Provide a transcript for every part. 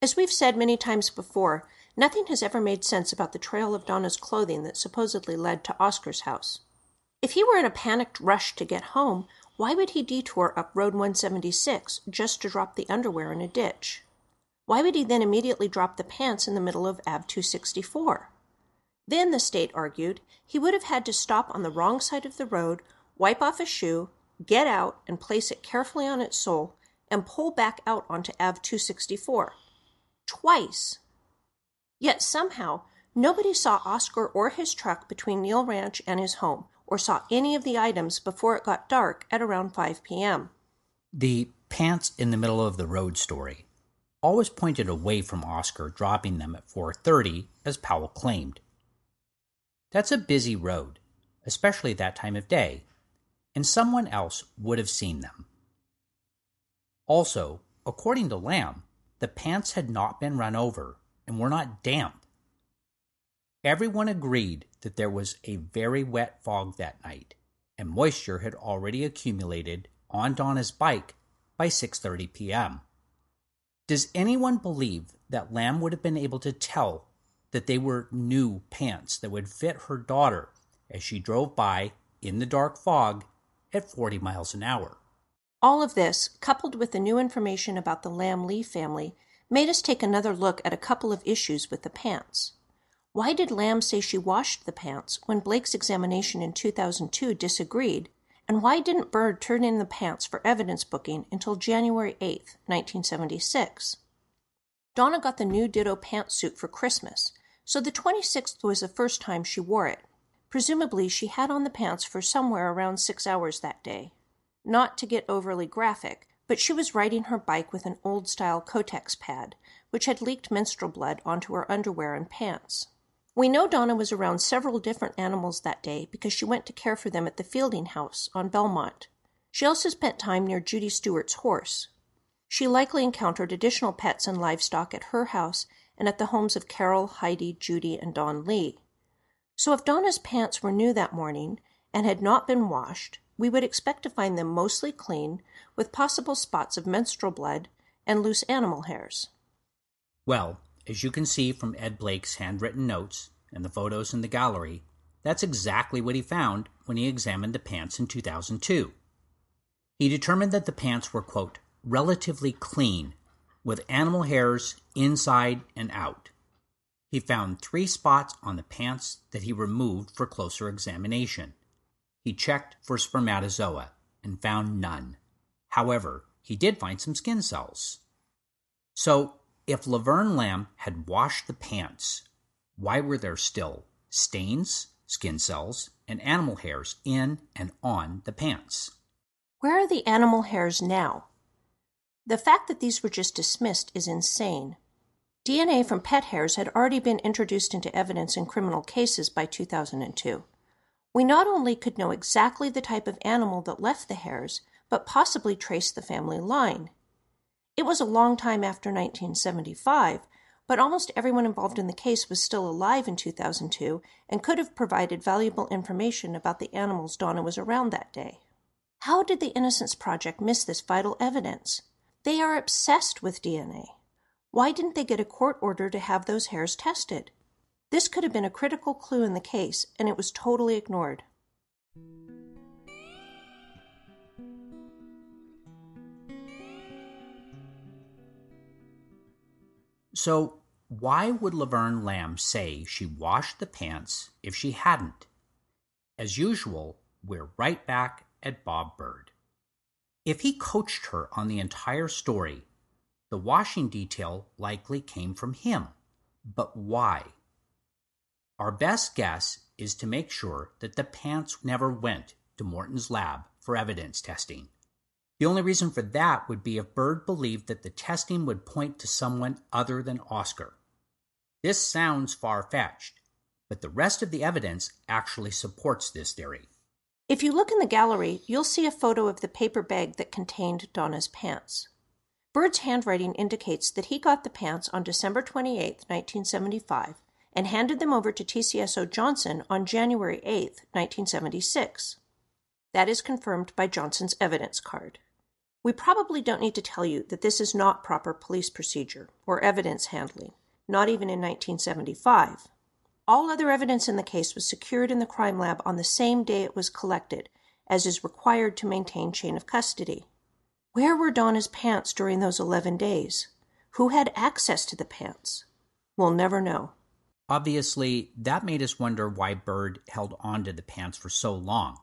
As we've said many times before, nothing has ever made sense about the trail of Donna's clothing that supposedly led to Oscar's house. If he were in a panicked rush to get home, why would he detour up Road 176 just to drop the underwear in a ditch? Why would he then immediately drop the pants in the middle of Ave 264? Then, the state argued, he would have had to stop on the wrong side of the road, wipe off a shoe, get out and place it carefully on its sole, and pull back out onto Ave 264. Twice! Yet somehow nobody saw Oscar or his truck between Neil Ranch and his home, or saw any of the items before it got dark at around 5 p.m. The pants in the middle of the road story always pointed away from Oscar dropping them at 4:30 as Powell claimed. That's a busy road, especially that time of day, and someone else would have seen them. Also, according to Lamb, the pants had not been run over and were not damp. Everyone agreed that there was a very wet fog that night, and moisture had already accumulated on Donna's bike by 6:30 p.m. Does anyone believe that Lamb would have been able to tell that they were new pants that would fit her daughter as she drove by in the dark fog at 40 miles an hour? All of this, coupled with the new information about the Lamb Lee family, made us take another look at a couple of issues with the pants. Why did Lamb say she washed the pants when Blake's examination in 2002 disagreed? And why didn't Bird turn in the pants for evidence booking until January 8, 1976? Donna got the new Ditto pantsuit for Christmas, so the 26th was the first time she wore it. Presumably, she had on the pants for somewhere around six hours that day. Not to get overly graphic, but she was riding her bike with an old style Kotex pad, which had leaked menstrual blood onto her underwear and pants. We know Donna was around several different animals that day because she went to care for them at the Fielding House on Belmont. She also spent time near Judy Stewart's horse. She likely encountered additional pets and livestock at her house and at the homes of Carol, Heidi, Judy, and Don Lee. So if Donna's pants were new that morning and had not been washed, we would expect to find them mostly clean, with possible spots of menstrual blood and loose animal hairs. Well, as you can see from Ed Blake's handwritten notes and the photos in the gallery, that's exactly what he found when he examined the pants in 2002. He determined that the pants were, quote, relatively clean, with animal hairs inside and out. He found three spots on the pants that he removed for closer examination. He checked for spermatozoa and found none. However, he did find some skin cells. So, if Laverne Lamb had washed the pants, why were there still stains, skin cells, and animal hairs in and on the pants? Where are the animal hairs now? The fact that these were just dismissed is insane. DNA from pet hairs had already been introduced into evidence in criminal cases by 2002. We not only could know exactly the type of animal that left the hairs, but possibly trace the family line. It was a long time after 1975, but almost everyone involved in the case was still alive in 2002 and could have provided valuable information about the animals Donna was around that day. How did the Innocence Project miss this vital evidence? They are obsessed with DNA. Why didn't they get a court order to have those hairs tested? This could have been a critical clue in the case, and it was totally ignored. So, why would Laverne Lamb say she washed the pants if she hadn't? As usual, we're right back at Bob Bird. If he coached her on the entire story, the washing detail likely came from him. But why? Our best guess is to make sure that the pants never went to Morton's lab for evidence testing. The only reason for that would be if Bird believed that the testing would point to someone other than Oscar. This sounds far fetched, but the rest of the evidence actually supports this theory. If you look in the gallery, you'll see a photo of the paper bag that contained Donna's pants. Bird's handwriting indicates that he got the pants on December 28, 1975, and handed them over to TCSO Johnson on January 8, 1976. That is confirmed by Johnson's evidence card. We probably don't need to tell you that this is not proper police procedure or evidence handling, not even in 1975. All other evidence in the case was secured in the crime lab on the same day it was collected, as is required to maintain chain of custody. Where were Donna's pants during those 11 days? Who had access to the pants? We'll never know. Obviously, that made us wonder why Bird held on to the pants for so long.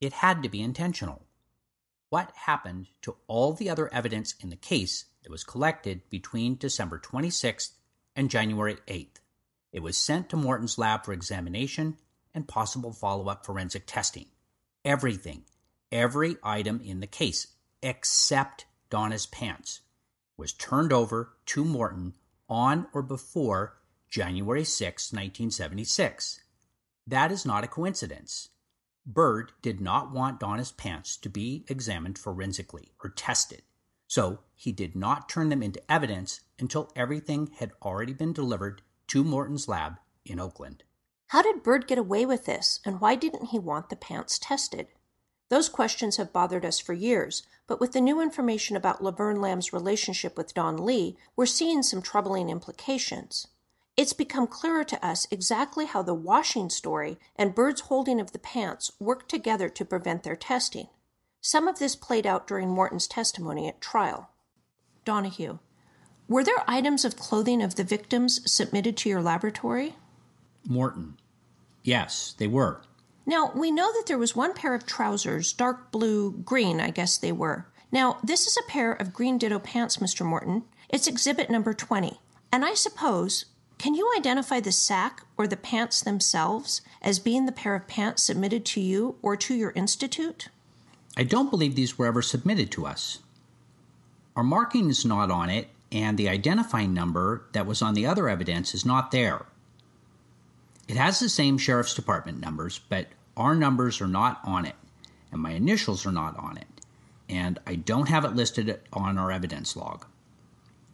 It had to be intentional. What happened to all the other evidence in the case that was collected between December 26th and January 8th? It was sent to Morton's lab for examination and possible follow up forensic testing. Everything, every item in the case, except Donna's pants, was turned over to Morton on or before January 6, 1976. That is not a coincidence. Bird did not want Donna's pants to be examined forensically or tested, so he did not turn them into evidence until everything had already been delivered to Morton's lab in Oakland. How did Bird get away with this, and why didn't he want the pants tested? Those questions have bothered us for years, but with the new information about Laverne Lamb's relationship with Don Lee, we're seeing some troubling implications. It's become clearer to us exactly how the washing story and Bird's holding of the pants worked together to prevent their testing. Some of this played out during Morton's testimony at trial. Donahue, were there items of clothing of the victims submitted to your laboratory? Morton. Yes, they were. Now, we know that there was one pair of trousers, dark blue, green, I guess they were. Now, this is a pair of green ditto pants, Mr. Morton. It's exhibit number 20. And I suppose, can you identify the sack or the pants themselves as being the pair of pants submitted to you or to your institute? I don't believe these were ever submitted to us. Our marking is not on it, and the identifying number that was on the other evidence is not there. It has the same sheriff's department numbers, but our numbers are not on it, and my initials are not on it, and I don't have it listed on our evidence log.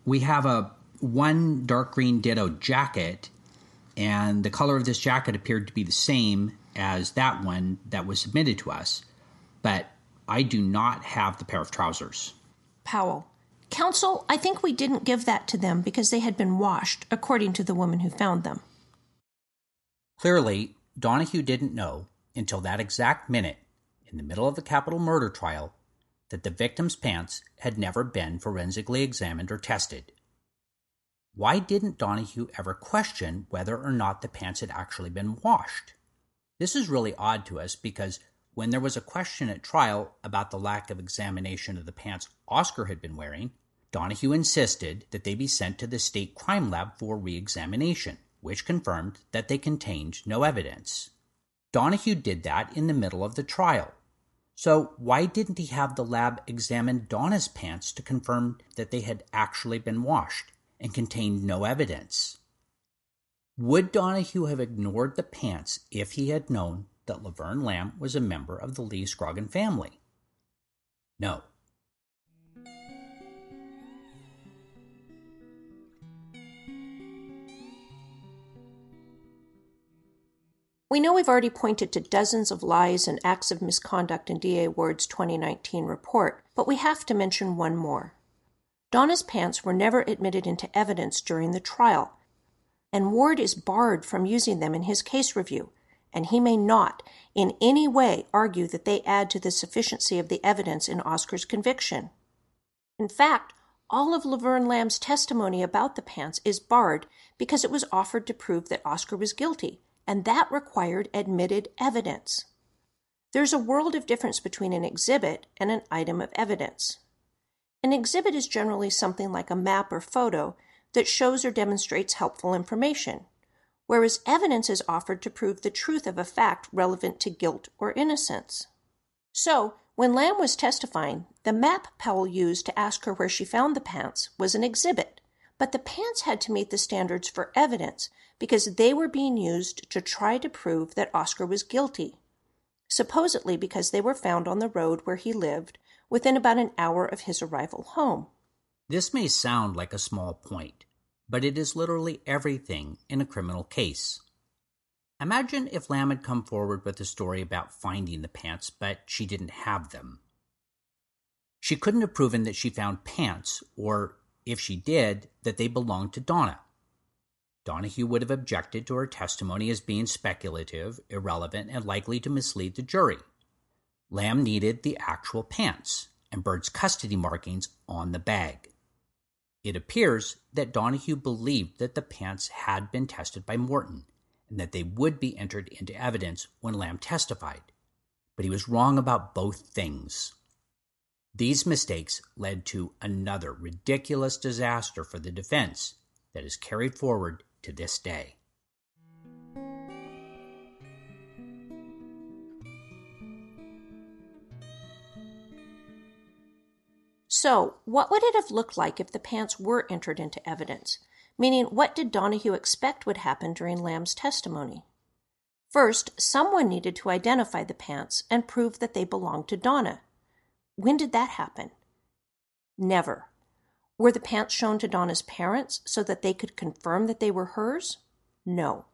We have a one dark green ditto jacket, and the color of this jacket appeared to be the same as that one that was submitted to us, but I do not have the pair of trousers. Powell, Counsel, I think we didn't give that to them because they had been washed, according to the woman who found them. Clearly, Donahue didn't know until that exact minute, in the middle of the capital murder trial, that the victim's pants had never been forensically examined or tested. Why didn't Donahue ever question whether or not the pants had actually been washed? This is really odd to us because when there was a question at trial about the lack of examination of the pants Oscar had been wearing, Donahue insisted that they be sent to the state crime lab for re examination, which confirmed that they contained no evidence. Donahue did that in the middle of the trial. So, why didn't he have the lab examine Donna's pants to confirm that they had actually been washed and contained no evidence? Would Donahue have ignored the pants if he had known that Laverne Lamb was a member of the Lee Scroggin family? No. We know we've already pointed to dozens of lies and acts of misconduct in DA Ward's 2019 report, but we have to mention one more. Donna's pants were never admitted into evidence during the trial, and Ward is barred from using them in his case review and he may not in any way argue that they add to the sufficiency of the evidence in Oscar's conviction. In fact, all of Laverne Lamb's testimony about the pants is barred because it was offered to prove that Oscar was guilty, and that required admitted evidence. There's a world of difference between an exhibit and an item of evidence. An exhibit is generally something like a map or photo that shows or demonstrates helpful information whereas evidence is offered to prove the truth of a fact relevant to guilt or innocence. So, when Lamb was testifying, the map Powell used to ask her where she found the pants was an exhibit, but the pants had to meet the standards for evidence because they were being used to try to prove that Oscar was guilty, supposedly because they were found on the road where he lived within about an hour of his arrival home. This may sound like a small point, but it is literally everything in a criminal case. Imagine if Lamb had come forward with a story about finding the pants, but she didn't have them. She couldn't have proven that she found pants, or if she did, that they belonged to Donna. Donahue would have objected to her testimony as being speculative, irrelevant, and likely to mislead the jury. Lamb needed the actual pants and Bird's custody markings on the bag. It appears that Donahue believed that the pants had been tested by Morton and that they would be entered into evidence when Lamb testified, but he was wrong about both things. These mistakes led to another ridiculous disaster for the defense that is carried forward to this day. So, what would it have looked like if the pants were entered into evidence? Meaning, what did Donahue expect would happen during Lamb's testimony? First, someone needed to identify the pants and prove that they belonged to Donna. When did that happen? Never. Were the pants shown to Donna's parents so that they could confirm that they were hers? No.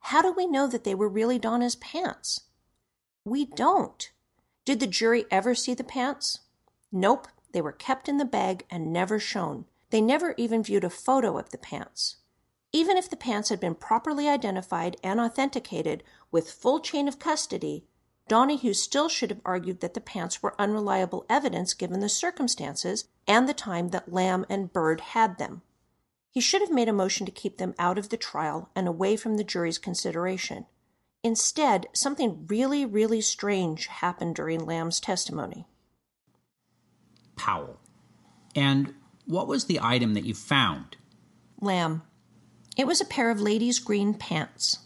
How do we know that they were really Donna's pants? We don't. Did the jury ever see the pants? Nope, they were kept in the bag and never shown. They never even viewed a photo of the pants. Even if the pants had been properly identified and authenticated with full chain of custody, Donahue still should have argued that the pants were unreliable evidence given the circumstances and the time that Lamb and Bird had them. He should have made a motion to keep them out of the trial and away from the jury's consideration. Instead, something really, really strange happened during Lamb's testimony. Powell. And what was the item that you found? Lamb. It was a pair of ladies' green pants.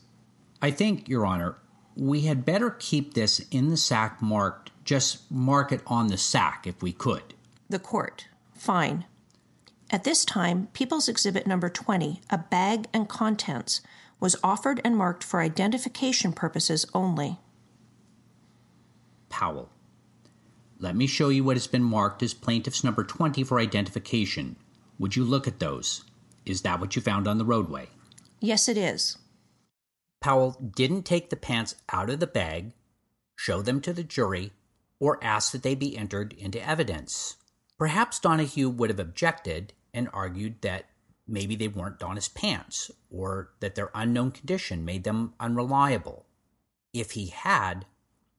I think, Your Honor, we had better keep this in the sack marked, just mark it on the sack if we could. The court. Fine. At this time, People's Exhibit number 20, a bag and contents, was offered and marked for identification purposes only. Powell. Let me show you what has been marked as plaintiff's number 20 for identification. Would you look at those? Is that what you found on the roadway? Yes, it is. Powell didn't take the pants out of the bag, show them to the jury, or ask that they be entered into evidence. Perhaps Donahue would have objected and argued that maybe they weren't Donna's pants, or that their unknown condition made them unreliable. If he had,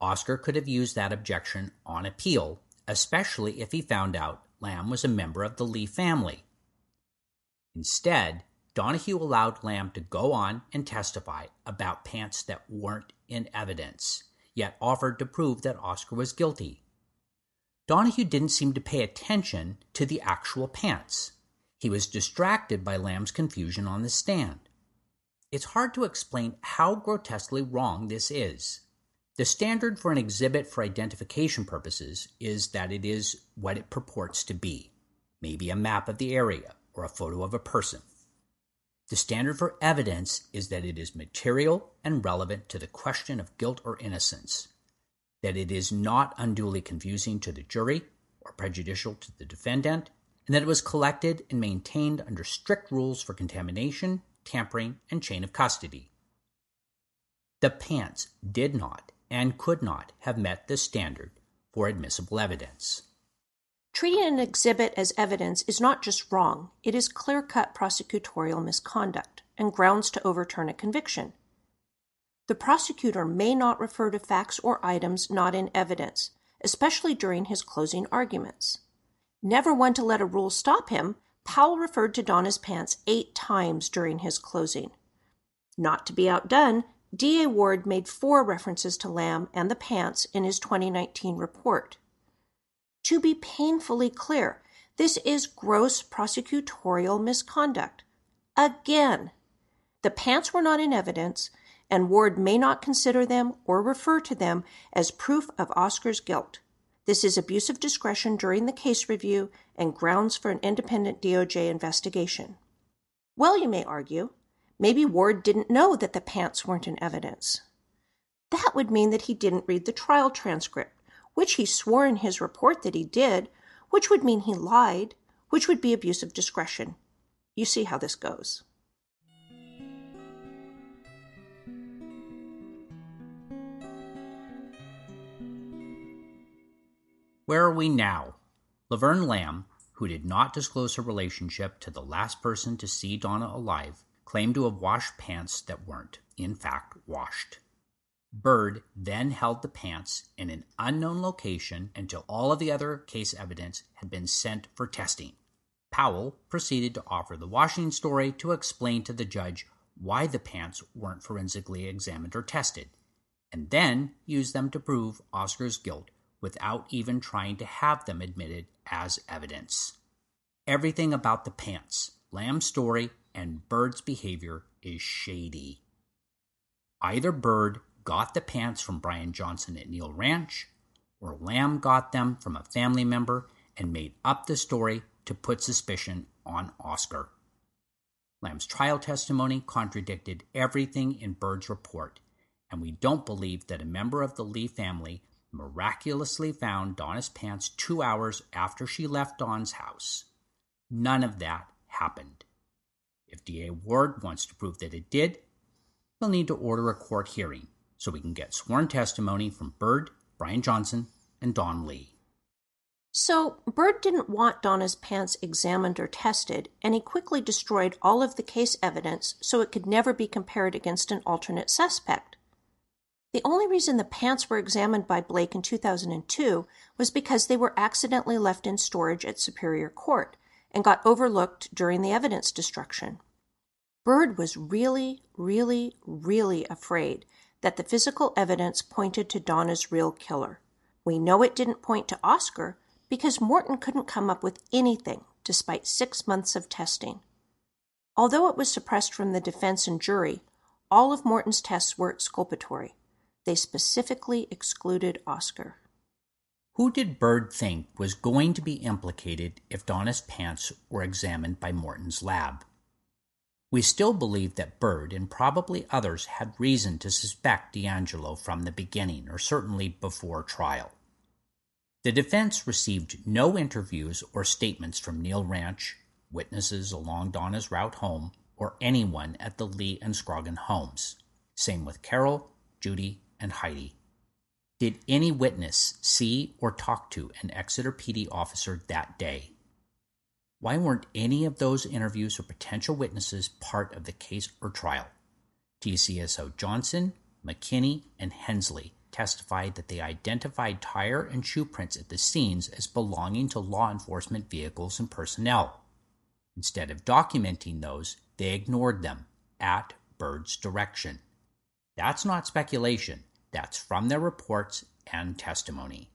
Oscar could have used that objection on appeal, especially if he found out Lamb was a member of the Lee family. Instead, Donahue allowed Lamb to go on and testify about pants that weren't in evidence, yet offered to prove that Oscar was guilty. Donahue didn't seem to pay attention to the actual pants. He was distracted by Lamb's confusion on the stand. It's hard to explain how grotesquely wrong this is. The standard for an exhibit for identification purposes is that it is what it purports to be maybe a map of the area or a photo of a person. The standard for evidence is that it is material and relevant to the question of guilt or innocence, that it is not unduly confusing to the jury or prejudicial to the defendant, and that it was collected and maintained under strict rules for contamination, tampering, and chain of custody. The pants did not and could not have met the standard for admissible evidence. Treating an exhibit as evidence is not just wrong, it is clear cut prosecutorial misconduct and grounds to overturn a conviction. The prosecutor may not refer to facts or items not in evidence, especially during his closing arguments. Never one to let a rule stop him, Powell referred to Donna's pants eight times during his closing. Not to be outdone, D.A. Ward made four references to Lamb and the pants in his 2019 report. To be painfully clear, this is gross prosecutorial misconduct. Again, the pants were not in evidence, and Ward may not consider them or refer to them as proof of Oscar's guilt. This is abuse of discretion during the case review and grounds for an independent DOJ investigation. Well, you may argue, maybe Ward didn't know that the pants weren't in evidence. That would mean that he didn't read the trial transcript which he swore in his report that he did, which would mean he lied, which would be abuse of discretion. You see how this goes. Where are we now? Laverne Lamb, who did not disclose her relationship to the last person to see Donna alive, claimed to have washed pants that weren't, in fact, washed. Bird then held the pants in an unknown location until all of the other case evidence had been sent for testing. Powell proceeded to offer the washing story to explain to the judge why the pants weren't forensically examined or tested, and then used them to prove Oscar's guilt without even trying to have them admitted as evidence. Everything about the pants, Lamb's story, and Bird's behavior is shady. Either Bird got the pants from Brian Johnson at Neil Ranch, or Lamb got them from a family member and made up the story to put suspicion on Oscar. Lamb's trial testimony contradicted everything in Bird's report, and we don't believe that a member of the Lee family miraculously found Donna's pants two hours after she left Don's house. None of that happened. If DA Ward wants to prove that it did, he'll need to order a court hearing so we can get sworn testimony from Bird, Brian Johnson, and Don Lee. So, Bird didn't want Donna's pants examined or tested, and he quickly destroyed all of the case evidence so it could never be compared against an alternate suspect. The only reason the pants were examined by Blake in 2002 was because they were accidentally left in storage at Superior Court and got overlooked during the evidence destruction. Bird was really, really, really afraid that the physical evidence pointed to Donna's real killer. We know it didn't point to Oscar because Morton couldn't come up with anything despite six months of testing. Although it was suppressed from the defense and jury, all of Morton's tests were exculpatory. They specifically excluded Oscar. Who did Bird think was going to be implicated if Donna's pants were examined by Morton's lab? We still believe that Bird and probably others had reason to suspect DeAngelo from the beginning, or certainly before trial. The defense received no interviews or statements from Neil Ranch, witnesses along Donna's route home, or anyone at the Lee and Scroggin homes. Same with Carol, Judy, and Heidi. Did any witness see or talk to an Exeter PD officer that day? Why weren't any of those interviews or potential witnesses part of the case or trial? TCSO Johnson, McKinney, and Hensley testified that they identified tire and shoe prints at the scenes as belonging to law enforcement vehicles and personnel. Instead of documenting those, they ignored them at Bird's direction. That's not speculation, that's from their reports and testimony.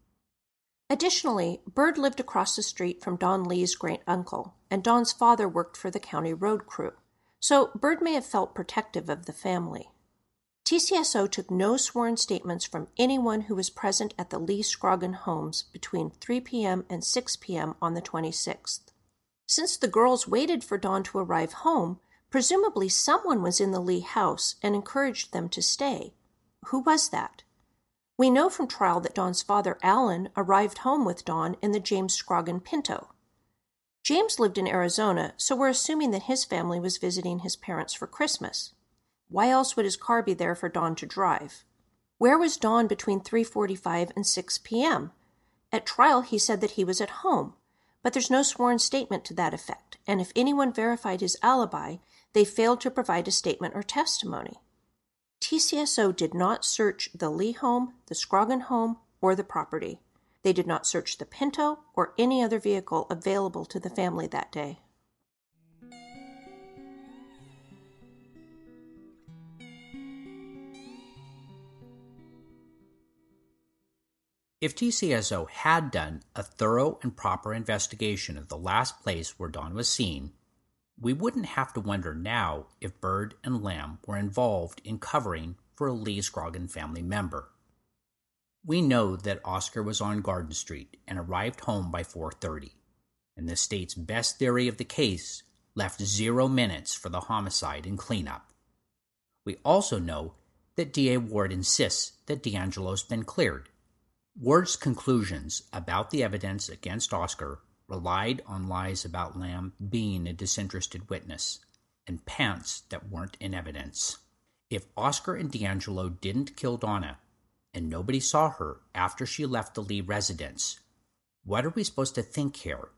Additionally, Bird lived across the street from Don Lee's great uncle, and Don's father worked for the county road crew, so Bird may have felt protective of the family. TCSO took no sworn statements from anyone who was present at the Lee Scroggin homes between 3 p.m. and 6 p.m. on the 26th. Since the girls waited for Don to arrive home, presumably someone was in the Lee house and encouraged them to stay. Who was that? We know from trial that Don's father, Alan, arrived home with Don in the James Scroggin Pinto. James lived in Arizona, so we're assuming that his family was visiting his parents for Christmas. Why else would his car be there for Don to drive? Where was Don between 3:45 and 6 p.m.? At trial he said that he was at home, but there's no sworn statement to that effect, and if anyone verified his alibi, they failed to provide a statement or testimony. TCSO did not search the Lee home, the Scroggin home, or the property. They did not search the Pinto or any other vehicle available to the family that day. If TCSO had done a thorough and proper investigation of the last place where Don was seen, we wouldn't have to wonder now if Bird and Lamb were involved in covering for a Lee Scroggin family member. We know that Oscar was on Garden Street and arrived home by 4:30, and the state's best theory of the case left 0 minutes for the homicide and cleanup. We also know that DA Ward insists that DeAngelo's been cleared. Ward's conclusions about the evidence against Oscar relied on lies about Lamb being a disinterested witness and pants that weren't in evidence. If Oscar and DeAngelo didn't kill Donna, and nobody saw her after she left the Lee residence, What are we supposed to think here?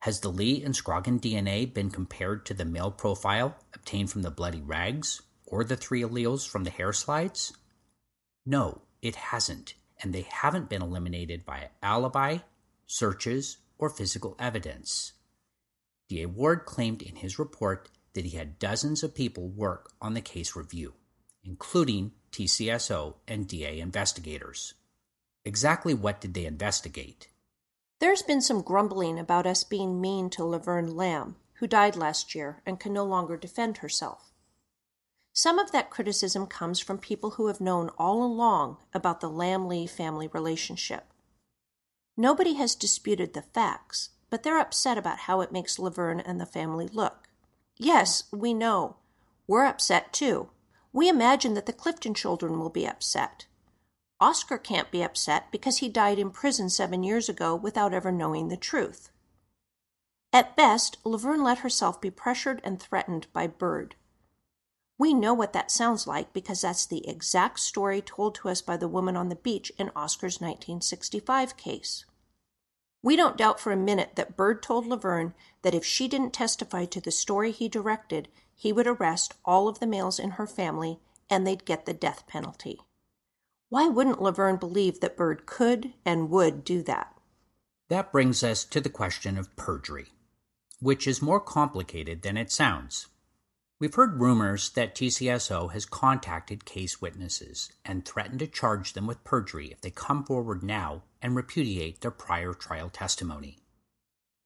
Has the Lee and Scroggin DNA been compared to the male profile obtained from the bloody rags or the three alleles from the hair slides? No, it hasn't, and they haven't been eliminated by alibi, searches, or physical evidence. D.A. Ward claimed in his report that he had dozens of people work on the case review, including TCSO and DA investigators. Exactly what did they investigate? There's been some grumbling about us being mean to Laverne Lamb, who died last year and can no longer defend herself. Some of that criticism comes from people who have known all along about the Lamb Lee family relationship. Nobody has disputed the facts, but they're upset about how it makes Laverne and the family look. Yes, we know. We're upset too. We imagine that the Clifton children will be upset. Oscar can't be upset because he died in prison seven years ago without ever knowing the truth. At best, Laverne let herself be pressured and threatened by Bird. We know what that sounds like because that's the exact story told to us by the woman on the beach in Oscar's 1965 case. We don't doubt for a minute that Bird told Laverne that if she didn't testify to the story he directed, he would arrest all of the males in her family and they'd get the death penalty. Why wouldn't Laverne believe that Bird could and would do that? That brings us to the question of perjury, which is more complicated than it sounds. We've heard rumors that TCSO has contacted case witnesses and threatened to charge them with perjury if they come forward now and repudiate their prior trial testimony.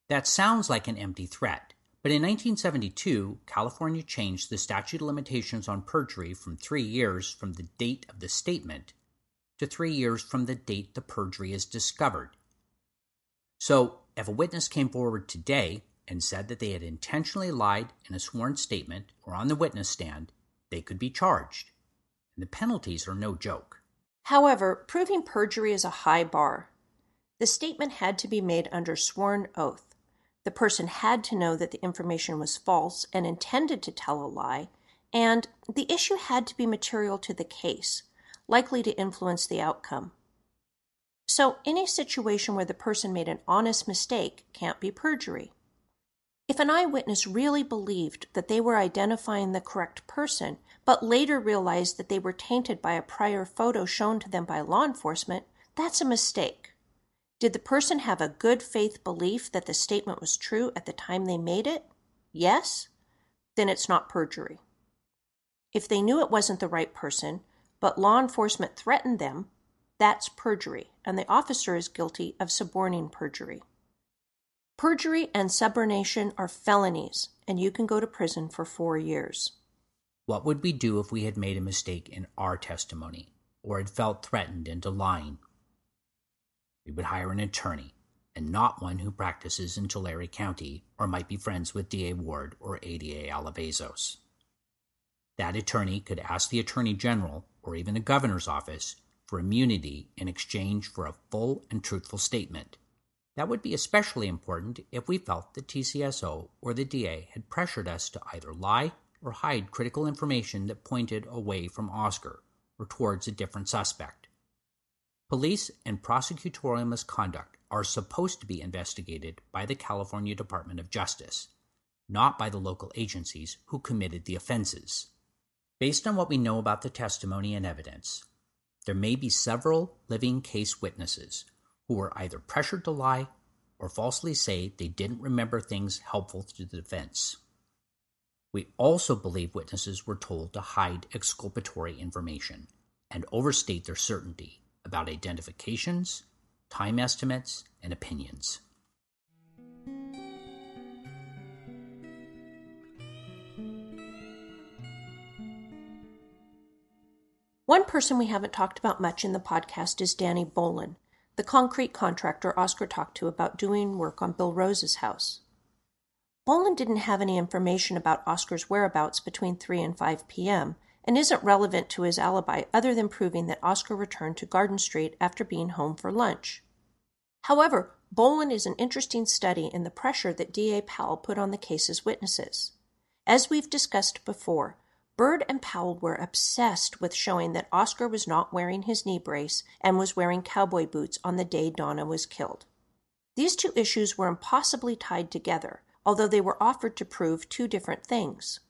That sounds like an empty threat, but in 1972, California changed the statute of limitations on perjury from three years from the date of the statement to three years from the date the perjury is discovered. So, if a witness came forward today and said that they had intentionally lied in a sworn statement or on the witness stand, they could be charged. And the penalties are no joke. However, proving perjury is a high bar. The statement had to be made under sworn oath. The person had to know that the information was false and intended to tell a lie, and the issue had to be material to the case, likely to influence the outcome. So, any situation where the person made an honest mistake can't be perjury. If an eyewitness really believed that they were identifying the correct person, but later realized that they were tainted by a prior photo shown to them by law enforcement, that's a mistake. Did the person have a good faith belief that the statement was true at the time they made it? Yes? Then it's not perjury. If they knew it wasn't the right person, but law enforcement threatened them, that's perjury, and the officer is guilty of suborning perjury. Perjury and subornation are felonies, and you can go to prison for four years. What would we do if we had made a mistake in our testimony or had felt threatened into lying? We would hire an attorney, and not one who practices in Tulare County or might be friends with DA Ward or ADA Alavezos. That attorney could ask the Attorney General or even the Governor's office for immunity in exchange for a full and truthful statement that would be especially important if we felt the TCSO or the DA had pressured us to either lie or hide critical information that pointed away from Oscar or towards a different suspect. Police and prosecutorial misconduct are supposed to be investigated by the California Department of Justice, not by the local agencies who committed the offenses. Based on what we know about the testimony and evidence, there may be several living case witnesses who were either pressured to lie or falsely say they didn't remember things helpful to the defense. We also believe witnesses were told to hide exculpatory information and overstate their certainty about identifications, time estimates, and opinions. One person we haven't talked about much in the podcast is Danny Bolin, the concrete contractor Oscar talked to about doing work on Bill Rose's house. Bolin didn't have any information about Oscar's whereabouts between 3 and 5 p.m. and isn't relevant to his alibi other than proving that Oscar returned to Garden Street after being home for lunch. However, Bolin is an interesting study in the pressure that D.A. Powell put on the case's witnesses. As we've discussed before, Bird and Powell were obsessed with showing that Oscar was not wearing his knee brace and was wearing cowboy boots on the day Donna was killed. These two issues were impossibly tied together, although they were offered to prove two different things.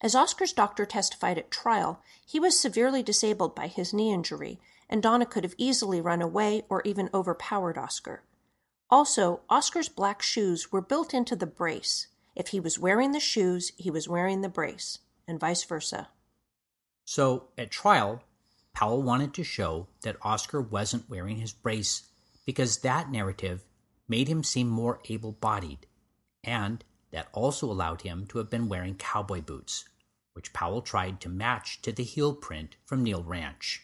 As Oscar's doctor testified at trial, he was severely disabled by his knee injury, and Donna could have easily run away or even overpowered Oscar. Also, Oscar's black shoes were built into the brace. If he was wearing the shoes, he was wearing the brace, and vice versa. So, at trial, Powell wanted to show that Oscar wasn't wearing his brace because that narrative made him seem more able bodied, and that also allowed him to have been wearing cowboy boots, which Powell tried to match to the heel print from Neil Ranch.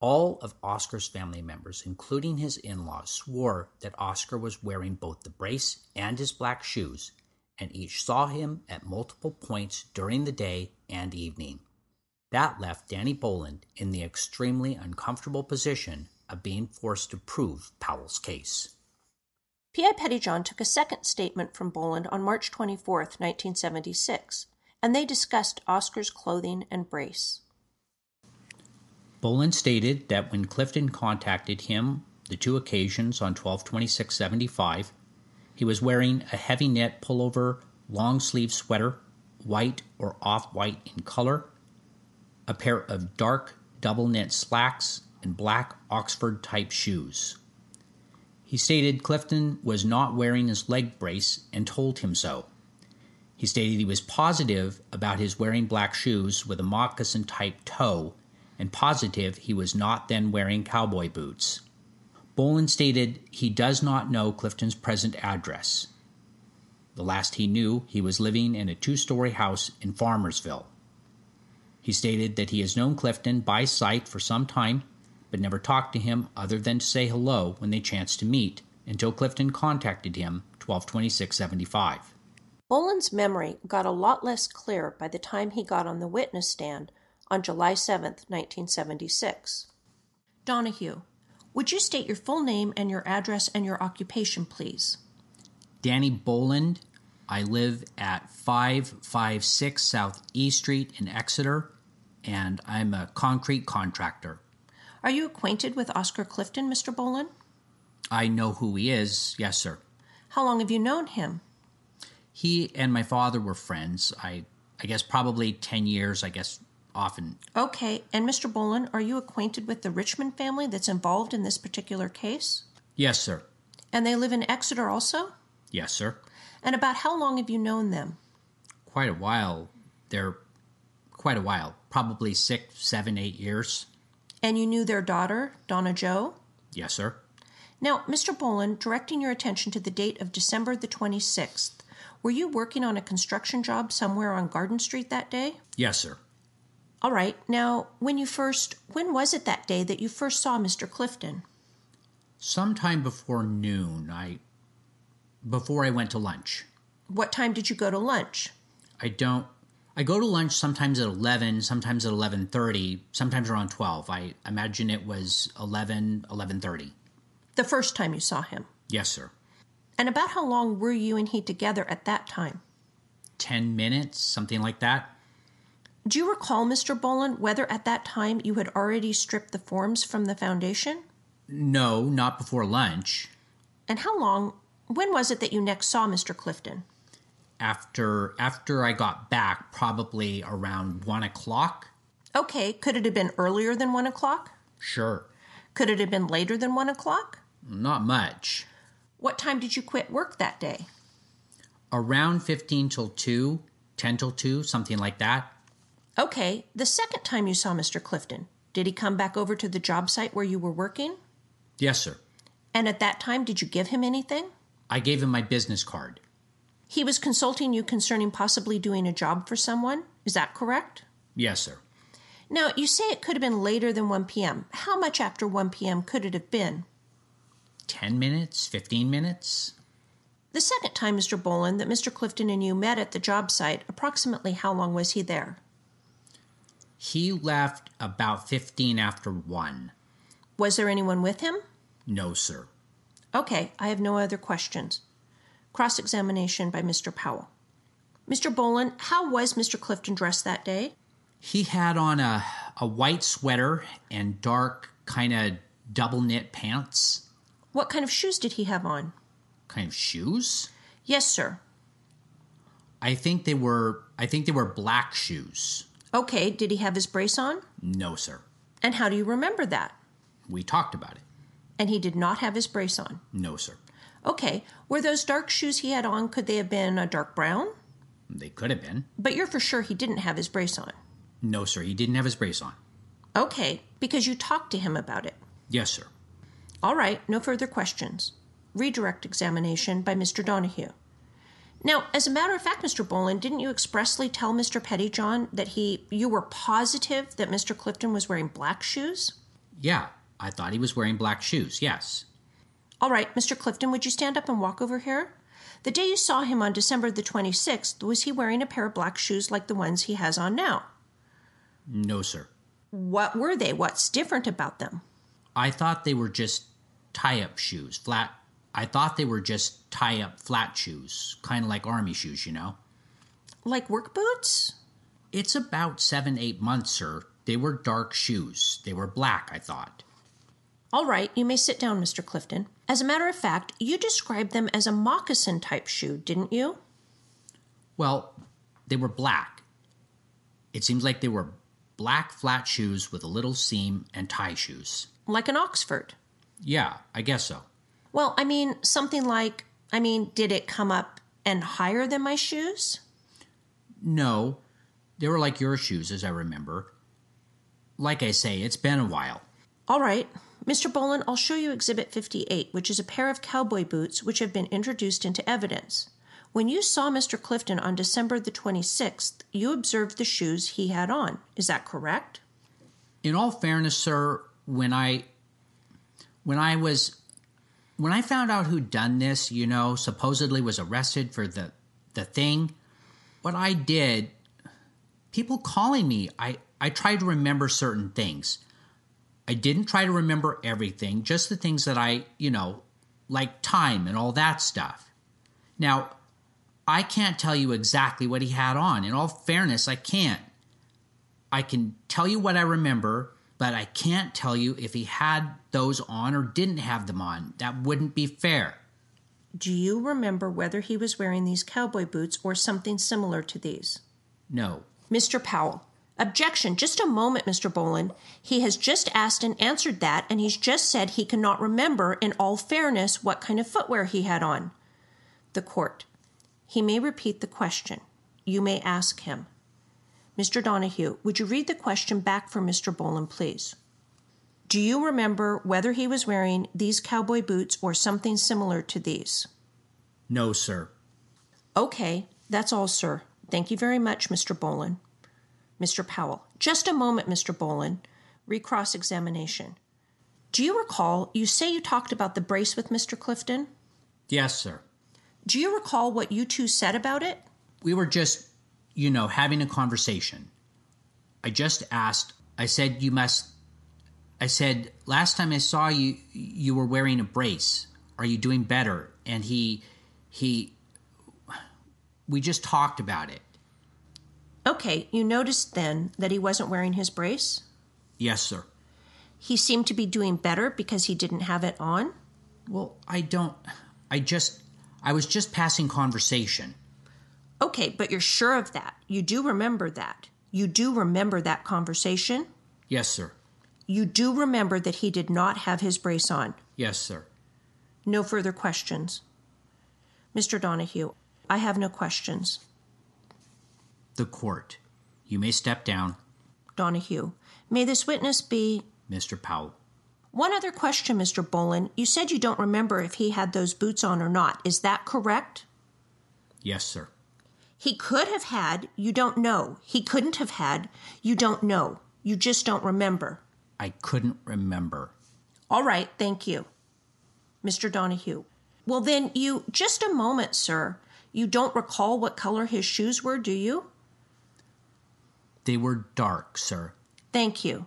All of Oscar's family members, including his in laws, swore that Oscar was wearing both the brace and his black shoes, and each saw him at multiple points during the day and evening. That left Danny Boland in the extremely uncomfortable position of being forced to prove Powell's case. P.I. Pettyjohn took a second statement from Boland on March 24, 1976, and they discussed Oscar's clothing and brace. Boland stated that when Clifton contacted him the two occasions on 122675, he was wearing a heavy knit pullover, long sleeve sweater, white or off white in color, a pair of dark double knit slacks, and black Oxford type shoes. He stated Clifton was not wearing his leg brace and told him so. He stated he was positive about his wearing black shoes with a moccasin type toe and positive he was not then wearing cowboy boots. Boland stated he does not know Clifton's present address. The last he knew, he was living in a two story house in Farmersville. He stated that he has known Clifton by sight for some time, but never talked to him other than to say hello when they chanced to meet, until Clifton contacted him 122675. Boland's memory got a lot less clear by the time he got on the witness stand on July 7, 1976. Donahue, would you state your full name and your address and your occupation, please? Danny Boland. I live at 556 South E Street in Exeter, and I'm a concrete contractor. Are you acquainted with Oscar Clifton, Mr. Boland? I know who he is, yes, sir. How long have you known him? He and my father were friends. I I guess probably 10 years, I guess often. Okay, and Mr. Boland, are you acquainted with the Richmond family that's involved in this particular case? Yes, sir. And they live in Exeter also? Yes, sir. And about how long have you known them? Quite a while. They're quite a while. Probably six, seven, eight years. And you knew their daughter, Donna Joe? Yes, sir. Now, Mr. Boland, directing your attention to the date of December the 26th, were you working on a construction job somewhere on Garden Street that day? Yes, sir. All right. Now, when you first, when was it that day that you first saw Mr. Clifton? Sometime before noon. I before I went to lunch. What time did you go to lunch? I don't I go to lunch sometimes at 11, sometimes at 11:30, sometimes around 12. I imagine it was 11, 11:30. The first time you saw him. Yes, sir. And about how long were you and he together at that time? 10 minutes, something like that. Do you recall, Mr. Boland, whether at that time you had already stripped the forms from the foundation? No, not before lunch. And how long, when was it that you next saw Mr. Clifton? After after I got back, probably around one o'clock. Okay, could it have been earlier than one o'clock? Sure. Could it have been later than one o'clock? Not much. What time did you quit work that day? Around 15 till 2, 10 till 2, something like that. Okay, the second time you saw Mr. Clifton, did he come back over to the job site where you were working? Yes, sir. And at that time, did you give him anything? I gave him my business card. He was consulting you concerning possibly doing a job for someone. Is that correct? Yes, sir. Now, you say it could have been later than 1 p.m. How much after 1 p.m. could it have been? 10 minutes, 15 minutes. The second time, Mr. Boland, that Mr. Clifton and you met at the job site, approximately how long was he there? He left about 15 after 1. Was there anyone with him? No, sir. Okay, I have no other questions. Cross examination by Mr. Powell. Mr. Boland, how was Mr. Clifton dressed that day? He had on a, a white sweater and dark, kind of double knit pants. What kind of shoes did he have on? Kind of shoes? Yes, sir. I think they were I think they were black shoes. Okay, did he have his brace on? No, sir. And how do you remember that? We talked about it. And he did not have his brace on. No, sir. Okay, were those dark shoes he had on, could they have been a dark brown? They could have been. But you're for sure he didn't have his brace on. No, sir. He didn't have his brace on. Okay, because you talked to him about it. Yes, sir. All right, no further questions. Redirect examination by Mr. Donahue. Now, as a matter of fact, Mr. Boland, didn't you expressly tell Mr. Pettyjohn that he you were positive that Mr. Clifton was wearing black shoes? Yeah, I thought he was wearing black shoes. Yes. All right, Mr. Clifton, would you stand up and walk over here? The day you saw him on December the 26th, was he wearing a pair of black shoes like the ones he has on now? No, sir. What were they? What's different about them? I thought they were just tie up shoes, flat. I thought they were just tie up flat shoes, kind of like army shoes, you know? Like work boots? It's about seven, eight months, sir. They were dark shoes. They were black, I thought. All right, you may sit down, Mr. Clifton. As a matter of fact, you described them as a moccasin type shoe, didn't you? Well, they were black. It seems like they were black flat shoes with a little seam and tie shoes. Like an Oxford. Yeah, I guess so. Well, I mean, something like, I mean, did it come up and higher than my shoes? No, they were like your shoes, as I remember. Like I say, it's been a while. All right. Mr. Boland, I'll show you Exhibit 58, which is a pair of cowboy boots which have been introduced into evidence. When you saw Mr. Clifton on December the 26th, you observed the shoes he had on. Is that correct? In all fairness, sir, when I when I was when I found out who'd done this, you know, supposedly was arrested for the the thing, what I did, people calling me, I I tried to remember certain things. I didn't try to remember everything, just the things that I, you know, like time and all that stuff. Now, I can't tell you exactly what he had on. In all fairness, I can't. I can tell you what I remember, but I can't tell you if he had those on or didn't have them on. That wouldn't be fair. Do you remember whether he was wearing these cowboy boots or something similar to these? No. Mr. Powell. Objection. Just a moment, Mr. Boland. He has just asked and answered that, and he's just said he cannot remember, in all fairness, what kind of footwear he had on. The court. He may repeat the question. You may ask him. Mr. Donahue, would you read the question back for Mr. Boland, please? Do you remember whether he was wearing these cowboy boots or something similar to these? No, sir. Okay, that's all, sir. Thank you very much, Mr. Boland. Mr. Powell. Just a moment, Mr. Boland. Recross examination. Do you recall you say you talked about the brace with Mr. Clifton? Yes, sir. Do you recall what you two said about it? We were just, you know, having a conversation. I just asked, I said, you must. I said, last time I saw you, you were wearing a brace. Are you doing better? And he, he, we just talked about it. Okay, you noticed then that he wasn't wearing his brace? Yes, sir. He seemed to be doing better because he didn't have it on? Well, I don't. I just. I was just passing conversation. Okay, but you're sure of that. You do remember that. You do remember that conversation? Yes, sir. You do remember that he did not have his brace on? Yes, sir. No further questions. Mr. Donahue, I have no questions. The court. You may step down, Donahue, may this witness be. Mr. Powell. One other question, Mr. Boland. You said you don't remember if he had those boots on or not. Is that correct? Yes, sir. He could have had, you don't know. He couldn't have had, you don't know. You just don't remember. I couldn't remember. All right, thank you. Mr. Donahue. Well, then, you, just a moment, sir. You don't recall what color his shoes were, do you? They were dark, sir. Thank you.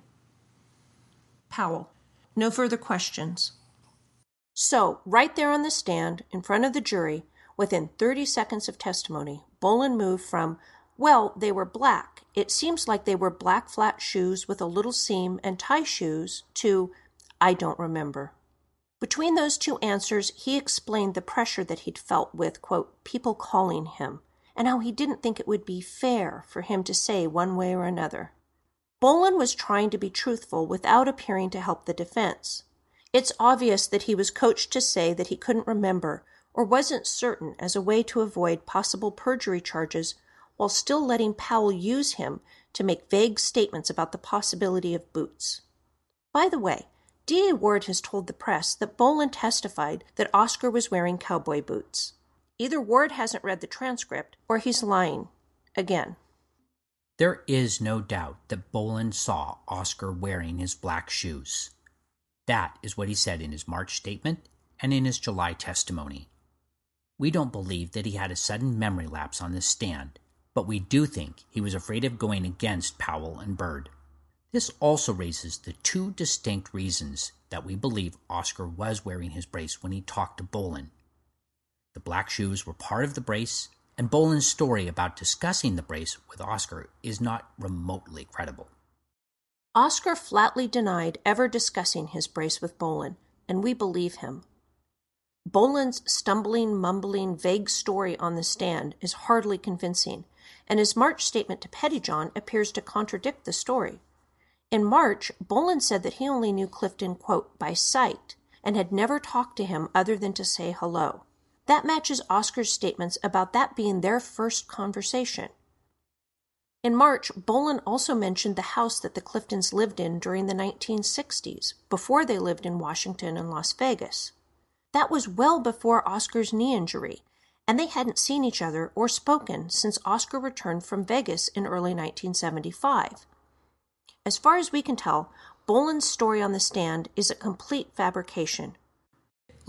Powell. No further questions. So, right there on the stand, in front of the jury, within 30 seconds of testimony, Boland moved from, well, they were black. It seems like they were black flat shoes with a little seam and tie shoes, to, I don't remember. Between those two answers, he explained the pressure that he'd felt with, quote, people calling him, and how he didn't think it would be fair for him to say one way or another. Boland was trying to be truthful without appearing to help the defense. It's obvious that he was coached to say that he couldn't remember or wasn't certain as a way to avoid possible perjury charges while still letting Powell use him to make vague statements about the possibility of boots. By the way, D.A. Ward has told the press that Boland testified that Oscar was wearing cowboy boots. Either Ward hasn't read the transcript or he's lying. Again. There is no doubt that Boland saw Oscar wearing his black shoes. That is what he said in his March statement and in his July testimony. We don't believe that he had a sudden memory lapse on the stand, but we do think he was afraid of going against Powell and Byrd. This also raises the two distinct reasons that we believe Oscar was wearing his brace when he talked to Boland. The black shoes were part of the brace, and Boland's story about discussing the brace with Oscar is not remotely credible. Oscar flatly denied ever discussing his brace with Boland, and we believe him. Boland's stumbling, mumbling, vague story on the stand is hardly convincing, and his March statement to Pettyjohn appears to contradict the story. In March, Boland said that he only knew Clifton, quote, by sight, and had never talked to him other than to say hello. That matches Oscar's statements about that being their first conversation. In March, Boland also mentioned the house that the Cliftons lived in during the 1960s, before they lived in Washington and Las Vegas. That was well before Oscar's knee injury, and they hadn't seen each other or spoken since Oscar returned from Vegas in early 1975. As far as we can tell, Boland's story on the stand is a complete fabrication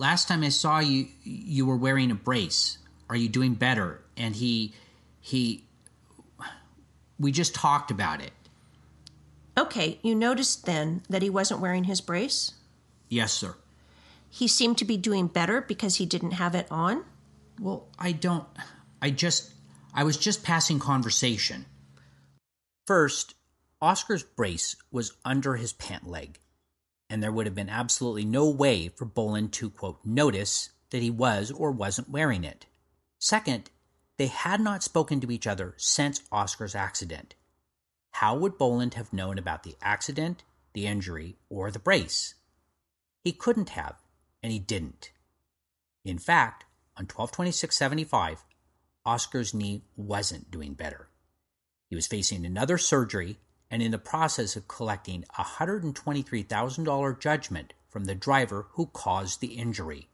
last time I saw you, you were wearing a brace. Are you doing better? And he, he, we just talked about it. Okay, you noticed then that he wasn't wearing his brace? Yes, sir. He seemed to be doing better because he didn't have it on? Well, I don't. I just. I was just passing conversation. First, Oscar's brace was under his pant leg and there would have been absolutely no way for Boland to, quote, notice that he was or wasn't wearing it. Second, they had not spoken to each other since Oscar's accident. How would Boland have known about the accident, the injury, or the brace? He couldn't have, and he didn't. In fact, on 122675, Oscar's knee wasn't doing better. He was facing another surgery and in the process of collecting a $123,000 judgment from the driver who caused the injury.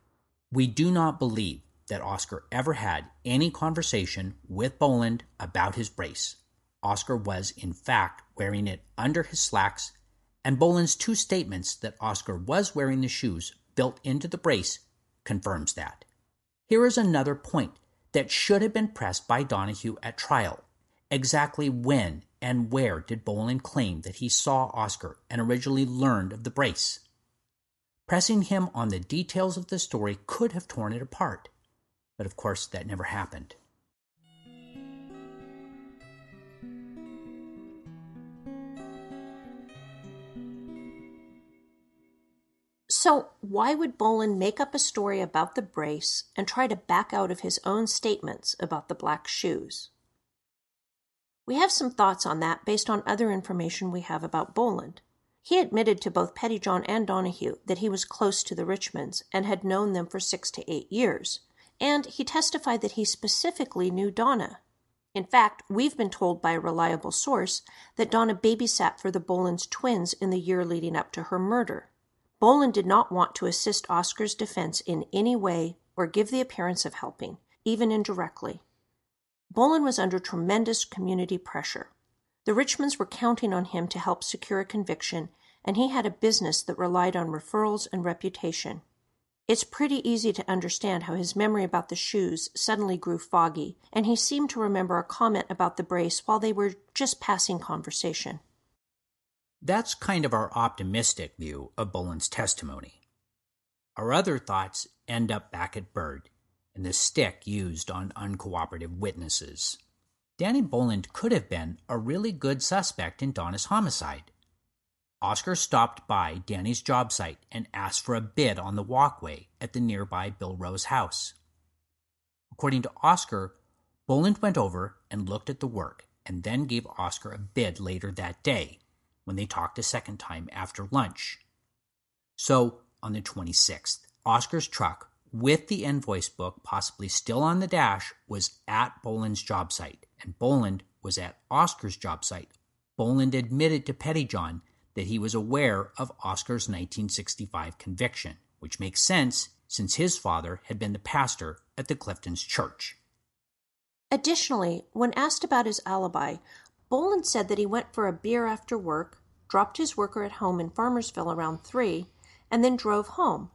We do not believe that Oscar ever had any conversation with Boland about his brace. Oscar was, in fact, wearing it under his slacks, and Boland's two statements that Oscar was wearing the shoes built into the brace confirms that. Here is another point that should have been pressed by Donahue at trial. Exactly when and where did Boland claim that he saw Oscar and originally learned of the brace? Pressing him on the details of the story could have torn it apart, but of course that never happened. So, why would Boland make up a story about the brace and try to back out of his own statements about the black shoes? We have some thoughts on that based on other information we have about Boland. He admitted to both Pettyjohn and Donahue that he was close to the Richmonds and had known them for six to eight years, and he testified that he specifically knew Donna. In fact, we've been told by a reliable source that Donna babysat for the Boland's twins in the year leading up to her murder. Boland did not want to assist Oscar's defense in any way or give the appearance of helping, even indirectly. Boland was under tremendous community pressure. The Richmonds were counting on him to help secure a conviction, and he had a business that relied on referrals and reputation. It's pretty easy to understand how his memory about the shoes suddenly grew foggy, and he seemed to remember a comment about the brace while they were just passing conversation. That's kind of our optimistic view of Boland's testimony. Our other thoughts end up back at Byrd and the stick used on uncooperative witnesses. Danny Boland could have been a really good suspect in Donna's homicide. Oscar stopped by Danny's job site and asked for a bid on the walkway at the nearby Bill Rose house. According to Oscar, Boland went over and looked at the work and then gave Oscar a bid later that day when they talked a second time after lunch. So, on the 26th, Oscar's truck with the invoice book possibly still on the dash was at Boland's job site, and Boland was at Oscar's job site. Boland admitted to Pettyjohn that he was aware of Oscar's 1965 conviction, which makes sense since his father had been the pastor at the Cliftons church. Additionally, when asked about his alibi, Boland said that he went for a beer after work, dropped his worker at home in Farmersville around 3, and then drove home.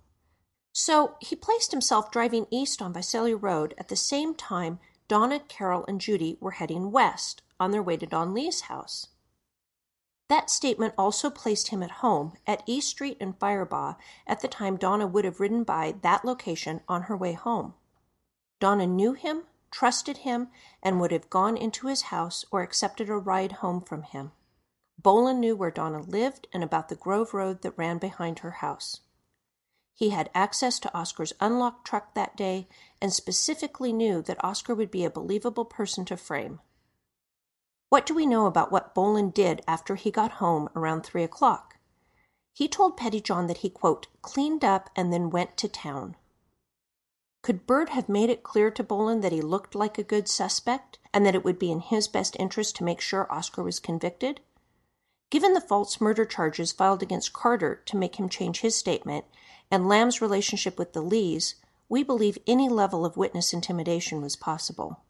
So he placed himself driving east on Visalia Road at the same time Donna, Carol, and Judy were heading west on their way to Don Lee's house. That statement also placed him at home at East Street and Firebaugh at the time Donna would have ridden by that location on her way home. Donna knew him, trusted him, and would have gone into his house or accepted a ride home from him. Boland knew where Donna lived and about the Grove Road that ran behind her house. He had access to Oscar's unlocked truck that day and specifically knew that Oscar would be a believable person to frame. What do we know about what Boland did after he got home around three o'clock? He told Pettyjohn that he, quote, cleaned up and then went to town. Could Bird have made it clear to Boland that he looked like a good suspect and that it would be in his best interest to make sure Oscar was convicted? Given the false murder charges filed against Carter to make him change his statement and Lamb's relationship with the Lees, we believe any level of witness intimidation was possible.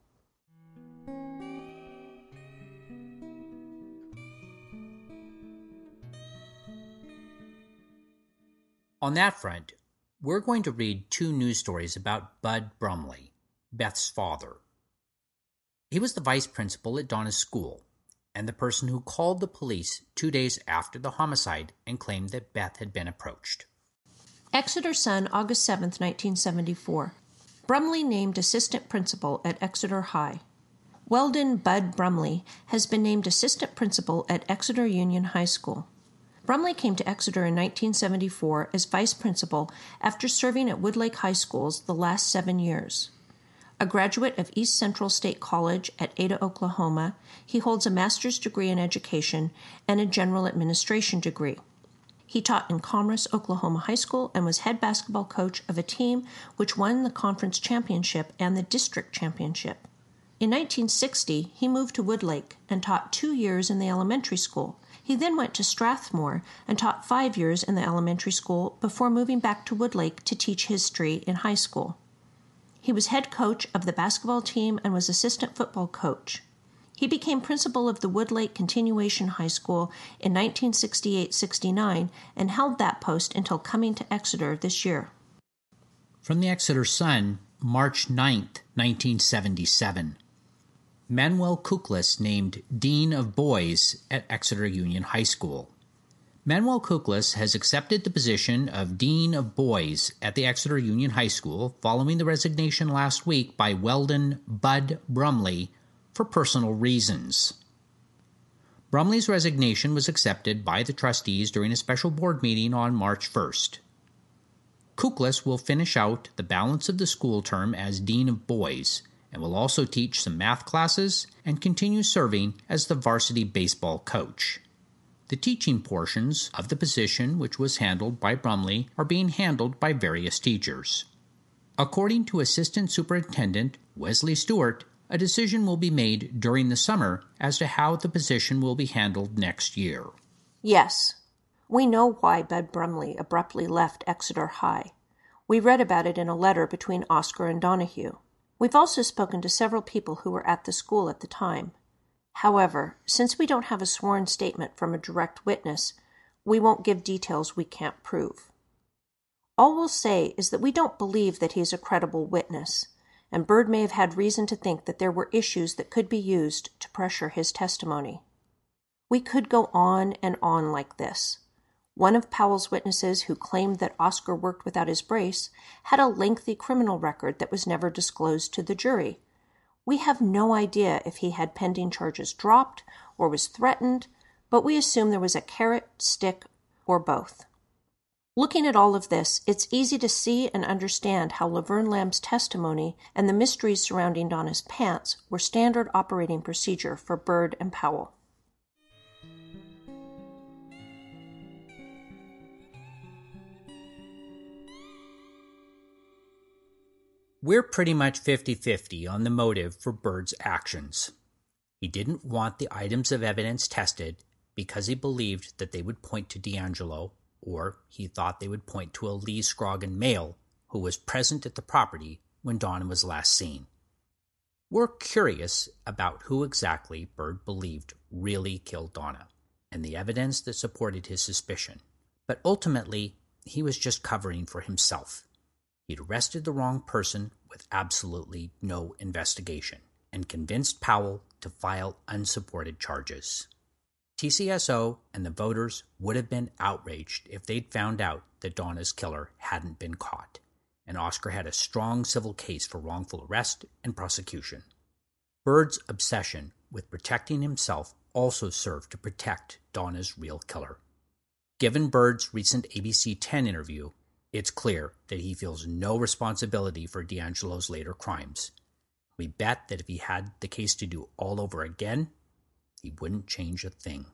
On that front, we're going to read two news stories about Bud Brumley, Beth's father. He was the vice principal at Donna's school and the person who called the police two days after the homicide and claimed that Beth had been approached. Exeter Sun, August 7, 1974. Brumley named assistant principal at Exeter High. Weldon Bud Brumley has been named assistant principal at Exeter Union High School. Brumley came to Exeter in 1974 as vice principal after serving at Woodlake High Schools the last seven years. A graduate of East Central State College at Ada, Oklahoma, he holds a master's degree in education and a general administration degree. He taught in Commerce, Oklahoma High School and was head basketball coach of a team which won the conference championship and the district championship. In 1960, he moved to Woodlake and taught two years in the elementary school he then went to Strathmore and taught five years in the elementary school before moving back to Woodlake to teach history in high school. He was head coach of the basketball team and was assistant football coach. He became principal of the Woodlake Continuation High School in 1968 69 and held that post until coming to Exeter this year. From the Exeter Sun, March 9, 1977. Manuel Kuklas named Dean of Boys at Exeter Union High School. Manuel Kuklas has accepted the position of Dean of Boys at the Exeter Union High School following the resignation last week by Weldon Bud Brumley for personal reasons. Brumley's resignation was accepted by the trustees during a special board meeting on March 1st. Kuklas will finish out the balance of the school term as Dean of Boys and will also teach some math classes and continue serving as the varsity baseball coach. The teaching portions of the position, which was handled by Brumley, are being handled by various teachers. According to Assistant Superintendent Wesley Stewart, a decision will be made during the summer as to how the position will be handled next year. Yes, we know why Bud Brumley abruptly left Exeter High. We read about it in a letter between Oscar and Donahue. We've also spoken to several people who were at the school at the time. However, since we don't have a sworn statement from a direct witness, we won't give details we can't prove. All we'll say is that we don't believe that he's a credible witness, and Bird may have had reason to think that there were issues that could be used to pressure his testimony. We could go on and on like this. One of Powell's witnesses, who claimed that Oscar worked without his brace, had a lengthy criminal record that was never disclosed to the jury. We have no idea if he had pending charges dropped or was threatened, but we assume there was a carrot, stick, or both. Looking at all of this, it's easy to see and understand how Laverne Lamb's testimony and the mysteries surrounding Donna's pants were standard operating procedure for Bird and Powell. We're pretty much 50 50 on the motive for Bird's actions. He didn't want the items of evidence tested because he believed that they would point to DeAngelo, or he thought they would point to a Lee Scroggin male who was present at the property when Donna was last seen. We're curious about who exactly Bird believed really killed Donna and the evidence that supported his suspicion, but ultimately he was just covering for himself. He'd arrested the wrong person with absolutely no investigation and convinced Powell to file unsupported charges. TCSO and the voters would have been outraged if they'd found out that Donna's killer hadn't been caught, and Oscar had a strong civil case for wrongful arrest and prosecution. Bird's obsession with protecting himself also served to protect Donna's real killer. Given Bird's recent ABC 10 interview, it's clear that he feels no responsibility for DeAngelo's later crimes. We bet that if he had the case to do all over again, he wouldn't change a thing.